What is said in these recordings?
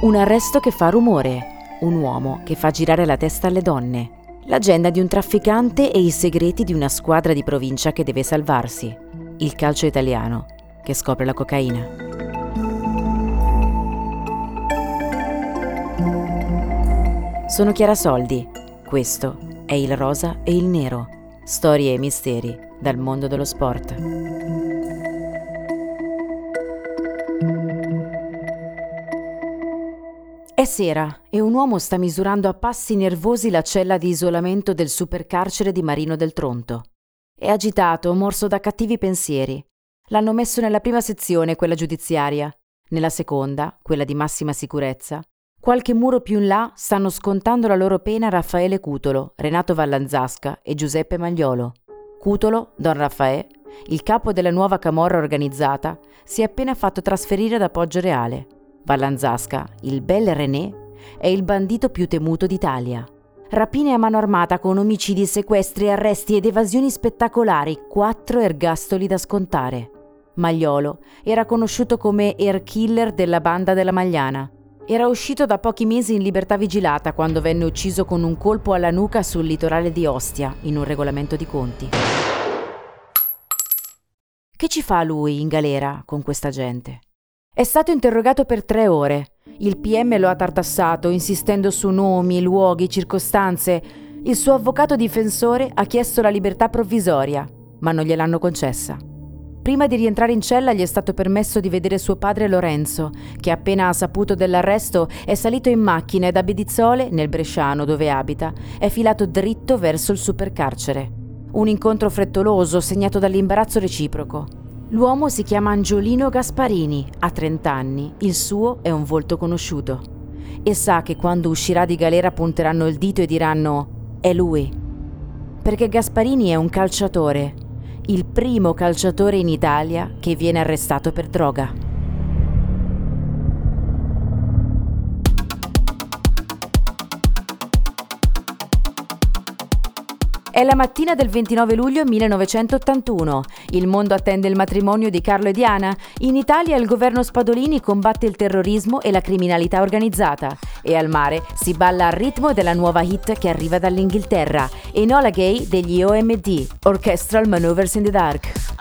Un arresto che fa rumore, un uomo che fa girare la testa alle donne, l'agenda di un trafficante e i segreti di una squadra di provincia che deve salvarsi, il calcio italiano che scopre la cocaina. Sono Chiara Soldi, questo è il rosa e il nero, storie e misteri dal mondo dello sport. È sera e un uomo sta misurando a passi nervosi la cella di isolamento del supercarcere di Marino del Tronto. È agitato, morso da cattivi pensieri. L'hanno messo nella prima sezione, quella giudiziaria, nella seconda, quella di massima sicurezza. Qualche muro più in là stanno scontando la loro pena Raffaele Cutolo, Renato Vallanzasca e Giuseppe Magliolo. Cutolo, Don Raffaele, il capo della nuova camorra organizzata, si è appena fatto trasferire da Poggio Reale Vallanzasca, il bel René, è il bandito più temuto d'Italia. Rapine a mano armata con omicidi, sequestri, arresti ed evasioni spettacolari, quattro ergastoli da scontare. Magliolo era conosciuto come air killer della banda della Magliana. Era uscito da pochi mesi in libertà vigilata quando venne ucciso con un colpo alla nuca sul litorale di Ostia, in un regolamento di conti. Che ci fa lui in galera con questa gente? È stato interrogato per tre ore. Il PM lo ha tartassato, insistendo su nomi, luoghi, circostanze. Il suo avvocato difensore ha chiesto la libertà provvisoria, ma non gliel'hanno concessa. Prima di rientrare in cella gli è stato permesso di vedere suo padre Lorenzo, che appena ha saputo dell'arresto è salito in macchina e da Bedizzole, nel Bresciano dove abita, è filato dritto verso il supercarcere. Un incontro frettoloso segnato dall'imbarazzo reciproco. L'uomo si chiama Angiolino Gasparini, ha 30 anni, il suo è un volto conosciuto. E sa che quando uscirà di galera punteranno il dito e diranno è lui. Perché Gasparini è un calciatore, il primo calciatore in Italia che viene arrestato per droga. È la mattina del 29 luglio 1981. Il mondo attende il matrimonio di Carlo e Diana. In Italia il governo Spadolini combatte il terrorismo e la criminalità organizzata. E al mare si balla al ritmo della nuova hit che arriva dall'Inghilterra, Enola Gay degli OMD, Orchestral Maneuvers in the Dark.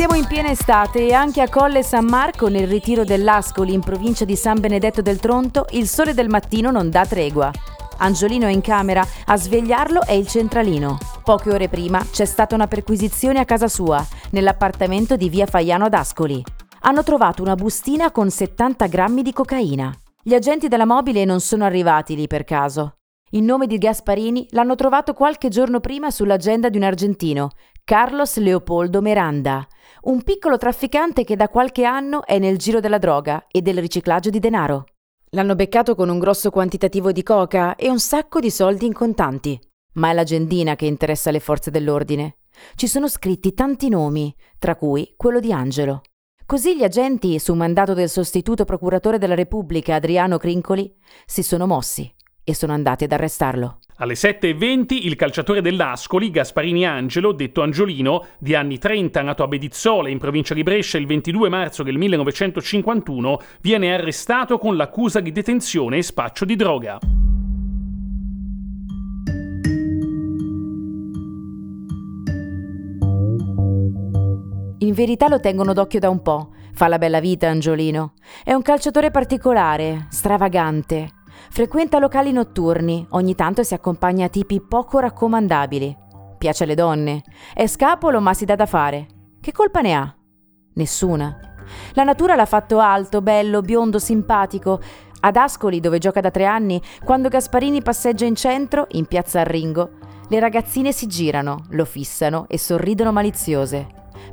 Siamo in piena estate e anche a Colle San Marco, nel ritiro dell'Ascoli in provincia di San Benedetto del Tronto, il sole del mattino non dà tregua. Angiolino è in camera, a svegliarlo è il centralino. Poche ore prima c'è stata una perquisizione a casa sua, nell'appartamento di via Faiano ad Ascoli. Hanno trovato una bustina con 70 grammi di cocaina. Gli agenti della mobile non sono arrivati lì per caso. Il nome di Gasparini l'hanno trovato qualche giorno prima sull'agenda di un argentino, Carlos Leopoldo Miranda, un piccolo trafficante che da qualche anno è nel giro della droga e del riciclaggio di denaro. L'hanno beccato con un grosso quantitativo di coca e un sacco di soldi in contanti. Ma è l'agendina che interessa le forze dell'ordine. Ci sono scritti tanti nomi, tra cui quello di Angelo. Così gli agenti, su mandato del sostituto procuratore della Repubblica Adriano Crincoli, si sono mossi e sono andati ad arrestarlo. Alle 7.20 il calciatore dell'Ascoli, Gasparini Angelo, detto Angiolino, di anni 30, nato a Bedizzole in provincia di Brescia il 22 marzo del 1951, viene arrestato con l'accusa di detenzione e spaccio di droga. In verità lo tengono d'occhio da un po'. Fa la bella vita Angiolino. È un calciatore particolare, stravagante, Frequenta locali notturni, ogni tanto si accompagna a tipi poco raccomandabili. Piace alle donne. È scapolo ma si dà da fare. Che colpa ne ha? Nessuna. La natura l'ha fatto alto, bello, biondo, simpatico. Ad Ascoli, dove gioca da tre anni, quando Gasparini passeggia in centro, in piazza Arringo, le ragazzine si girano, lo fissano e sorridono maliziose.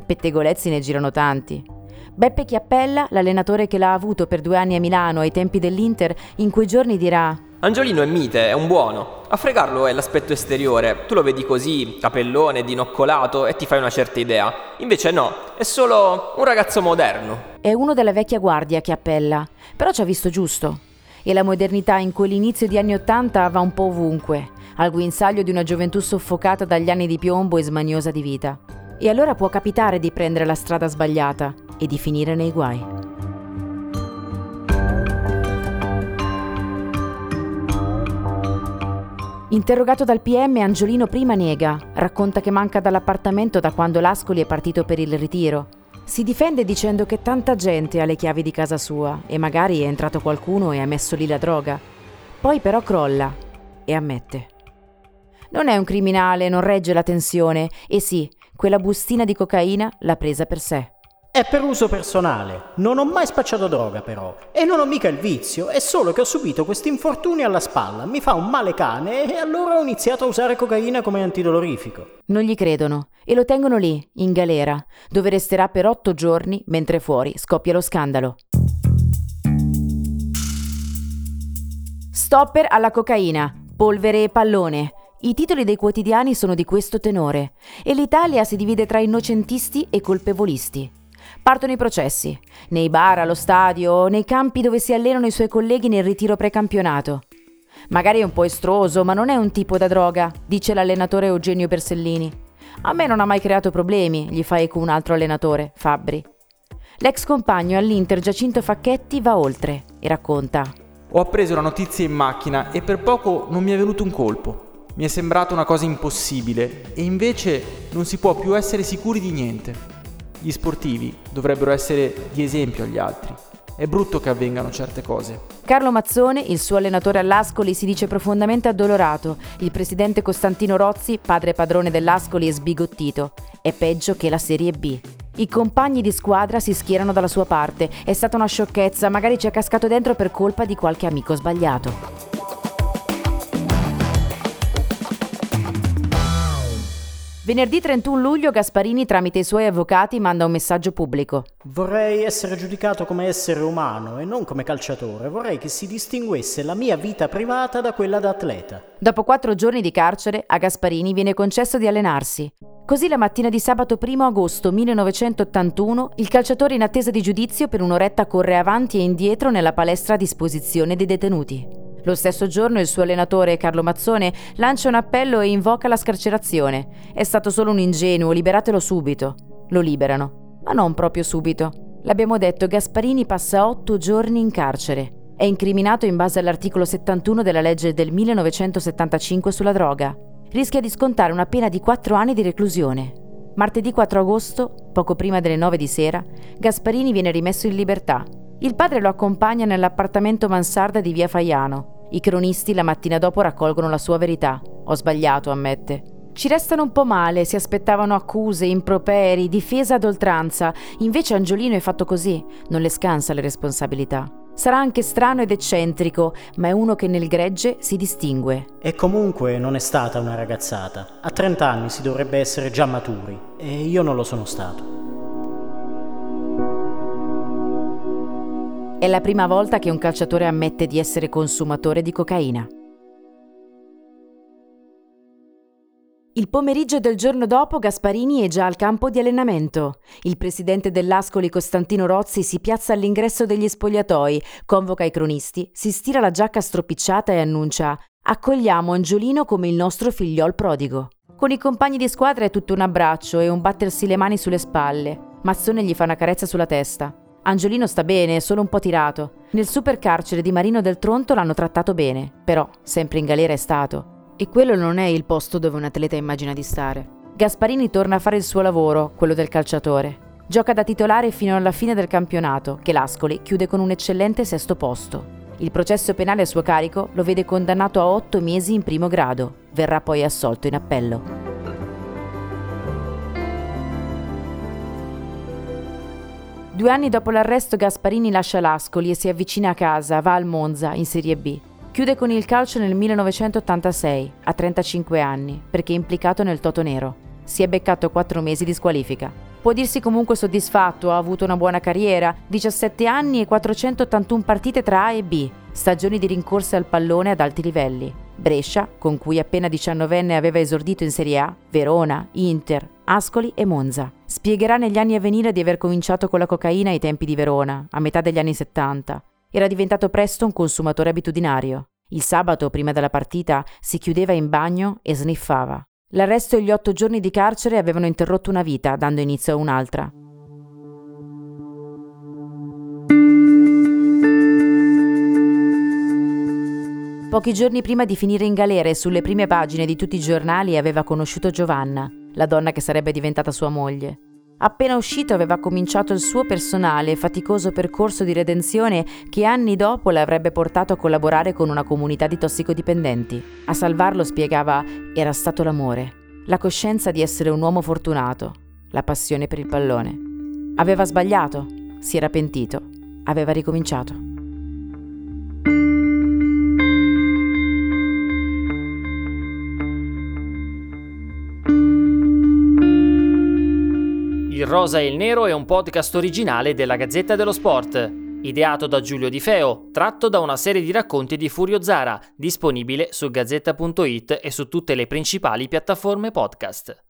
Pettegolezzi ne girano tanti. Beppe Chiappella, l'allenatore che l'ha avuto per due anni a Milano ai tempi dell'Inter, in quei giorni dirà Angiolino è mite, è un buono. A fregarlo è l'aspetto esteriore. Tu lo vedi così, capellone, dinoccolato e ti fai una certa idea. Invece no, è solo un ragazzo moderno. È uno della vecchia guardia Chiappella, però ci ha visto giusto. E la modernità in quell'inizio di anni Ottanta va un po' ovunque, al guinzaglio di una gioventù soffocata dagli anni di piombo e smaniosa di vita. E allora può capitare di prendere la strada sbagliata e di finire nei guai. Interrogato dal PM, Angiolino prima nega, racconta che manca dall'appartamento da quando l'Ascoli è partito per il ritiro. Si difende dicendo che tanta gente ha le chiavi di casa sua e magari è entrato qualcuno e ha messo lì la droga. Poi però crolla e ammette. Non è un criminale, non regge la tensione e sì, quella bustina di cocaina l'ha presa per sé. È per uso personale. Non ho mai spacciato droga, però. E non ho mica il vizio, è solo che ho subito questi infortuni alla spalla. Mi fa un male cane e allora ho iniziato a usare cocaina come antidolorifico. Non gli credono e lo tengono lì, in galera, dove resterà per otto giorni mentre fuori scoppia lo scandalo. Stopper alla cocaina, polvere e pallone. I titoli dei quotidiani sono di questo tenore e l'Italia si divide tra innocentisti e colpevolisti. Partono i processi, nei bar, allo stadio, nei campi dove si allenano i suoi colleghi nel ritiro precampionato. Magari è un po' estroso, ma non è un tipo da droga, dice l'allenatore Eugenio Bersellini. A me non ha mai creato problemi, gli fa eco un altro allenatore, Fabbri. L'ex compagno all'Inter Giacinto Facchetti va oltre e racconta. Ho appreso la notizia in macchina e per poco non mi è venuto un colpo. Mi è sembrata una cosa impossibile e invece non si può più essere sicuri di niente. Gli sportivi dovrebbero essere di esempio agli altri. È brutto che avvengano certe cose. Carlo Mazzone, il suo allenatore all'Ascoli, si dice profondamente addolorato. Il presidente Costantino Rozzi, padre padrone dell'Ascoli, è sbigottito. È peggio che la Serie B. I compagni di squadra si schierano dalla sua parte. È stata una sciocchezza, magari ci è cascato dentro per colpa di qualche amico sbagliato. Venerdì 31 luglio Gasparini tramite i suoi avvocati manda un messaggio pubblico. Vorrei essere giudicato come essere umano e non come calciatore. Vorrei che si distinguesse la mia vita privata da quella da atleta. Dopo quattro giorni di carcere, a Gasparini viene concesso di allenarsi. Così la mattina di sabato 1 agosto 1981 il calciatore in attesa di giudizio per un'oretta corre avanti e indietro nella palestra a disposizione dei detenuti. Lo stesso giorno il suo allenatore Carlo Mazzone lancia un appello e invoca la scarcerazione. È stato solo un ingenuo, liberatelo subito. Lo liberano, ma non proprio subito. L'abbiamo detto, Gasparini passa otto giorni in carcere. È incriminato in base all'articolo 71 della legge del 1975 sulla droga. Rischia di scontare una pena di quattro anni di reclusione. Martedì 4 agosto, poco prima delle 9 di sera, Gasparini viene rimesso in libertà. Il padre lo accompagna nell'appartamento mansarda di via Faiano. I cronisti la mattina dopo raccolgono la sua verità. Ho sbagliato, ammette. Ci restano un po' male, si aspettavano accuse, improperi, difesa ad oltranza. Invece Angiolino è fatto così, non le scansa le responsabilità. Sarà anche strano ed eccentrico, ma è uno che nel gregge si distingue. E comunque non è stata una ragazzata. A 30 anni si dovrebbe essere già maturi, e io non lo sono stato. È la prima volta che un calciatore ammette di essere consumatore di cocaina. Il pomeriggio del giorno dopo Gasparini è già al campo di allenamento. Il presidente dell'Ascoli Costantino Rozzi si piazza all'ingresso degli spogliatoi, convoca i cronisti, si stira la giacca stropicciata e annuncia Accogliamo Angiolino come il nostro figliol prodigo. Con i compagni di squadra è tutto un abbraccio e un battersi le mani sulle spalle. Mazzone gli fa una carezza sulla testa. Angiolino sta bene, è solo un po' tirato. Nel supercarcere di Marino del Tronto l'hanno trattato bene, però sempre in galera è stato. E quello non è il posto dove un atleta immagina di stare. Gasparini torna a fare il suo lavoro, quello del calciatore. Gioca da titolare fino alla fine del campionato, che l'Ascoli chiude con un eccellente sesto posto. Il processo penale a suo carico lo vede condannato a otto mesi in primo grado. Verrà poi assolto in appello. Due anni dopo l'arresto Gasparini lascia l'Ascoli e si avvicina a casa, va al Monza, in Serie B. Chiude con il calcio nel 1986, a 35 anni, perché è implicato nel Toto Nero. Si è beccato 4 mesi di squalifica. Può dirsi comunque soddisfatto, ha avuto una buona carriera, 17 anni e 481 partite tra A e B, stagioni di rincorse al pallone ad alti livelli. Brescia, con cui appena 19enne aveva esordito in Serie A, Verona, Inter, Ascoli e Monza. Spiegherà negli anni a venire di aver cominciato con la cocaina ai tempi di Verona, a metà degli anni 70. Era diventato presto un consumatore abitudinario. Il sabato, prima della partita, si chiudeva in bagno e sniffava. L'arresto e gli otto giorni di carcere avevano interrotto una vita, dando inizio a un'altra. Pochi giorni prima di finire in galera e sulle prime pagine di tutti i giornali aveva conosciuto Giovanna, la donna che sarebbe diventata sua moglie. Appena uscito aveva cominciato il suo personale e faticoso percorso di redenzione che anni dopo l'avrebbe portato a collaborare con una comunità di tossicodipendenti. A salvarlo spiegava era stato l'amore, la coscienza di essere un uomo fortunato, la passione per il pallone. Aveva sbagliato, si era pentito, aveva ricominciato. Il Rosa e il Nero è un podcast originale della Gazzetta dello Sport, ideato da Giulio Di Feo, tratto da una serie di racconti di Furio Zara, disponibile su gazzetta.it e su tutte le principali piattaforme podcast.